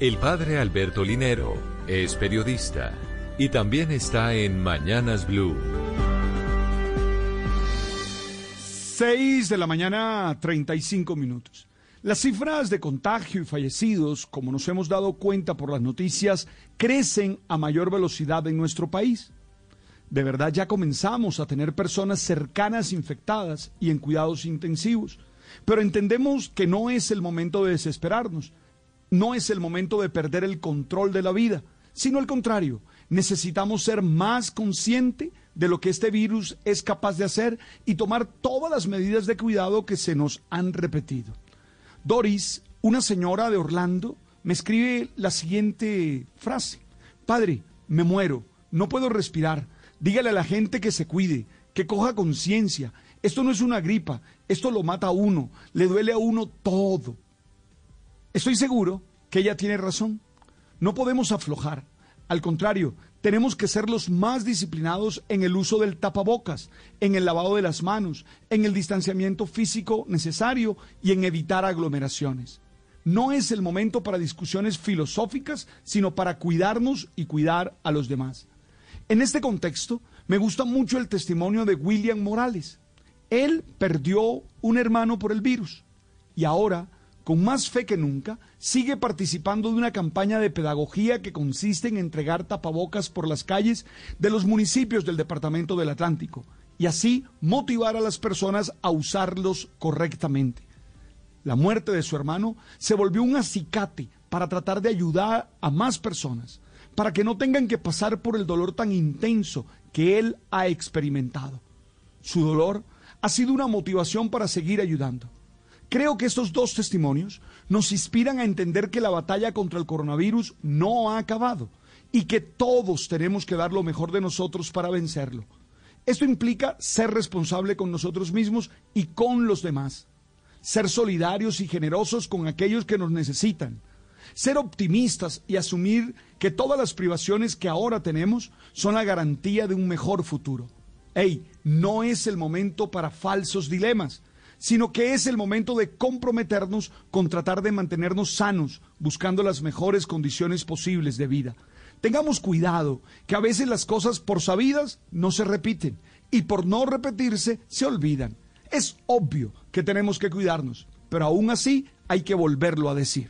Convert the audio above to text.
El padre Alberto Linero es periodista y también está en Mañanas Blue. 6 de la mañana, 35 minutos. Las cifras de contagio y fallecidos, como nos hemos dado cuenta por las noticias, crecen a mayor velocidad en nuestro país. De verdad ya comenzamos a tener personas cercanas infectadas y en cuidados intensivos, pero entendemos que no es el momento de desesperarnos, no es el momento de perder el control de la vida, sino al contrario, necesitamos ser más conscientes de lo que este virus es capaz de hacer y tomar todas las medidas de cuidado que se nos han repetido. Doris, una señora de Orlando, me escribe la siguiente frase. Padre, me muero, no puedo respirar. Dígale a la gente que se cuide, que coja conciencia. Esto no es una gripa, esto lo mata a uno, le duele a uno todo. Estoy seguro que ella tiene razón. No podemos aflojar. Al contrario, tenemos que ser los más disciplinados en el uso del tapabocas, en el lavado de las manos, en el distanciamiento físico necesario y en evitar aglomeraciones. No es el momento para discusiones filosóficas, sino para cuidarnos y cuidar a los demás. En este contexto, me gusta mucho el testimonio de William Morales. Él perdió un hermano por el virus y ahora con más fe que nunca, sigue participando de una campaña de pedagogía que consiste en entregar tapabocas por las calles de los municipios del Departamento del Atlántico y así motivar a las personas a usarlos correctamente. La muerte de su hermano se volvió un acicate para tratar de ayudar a más personas, para que no tengan que pasar por el dolor tan intenso que él ha experimentado. Su dolor ha sido una motivación para seguir ayudando. Creo que estos dos testimonios nos inspiran a entender que la batalla contra el coronavirus no ha acabado y que todos tenemos que dar lo mejor de nosotros para vencerlo. Esto implica ser responsable con nosotros mismos y con los demás, ser solidarios y generosos con aquellos que nos necesitan, ser optimistas y asumir que todas las privaciones que ahora tenemos son la garantía de un mejor futuro. Hey, no es el momento para falsos dilemas sino que es el momento de comprometernos con tratar de mantenernos sanos, buscando las mejores condiciones posibles de vida. Tengamos cuidado, que a veces las cosas por sabidas no se repiten y por no repetirse se olvidan. Es obvio que tenemos que cuidarnos, pero aún así hay que volverlo a decir.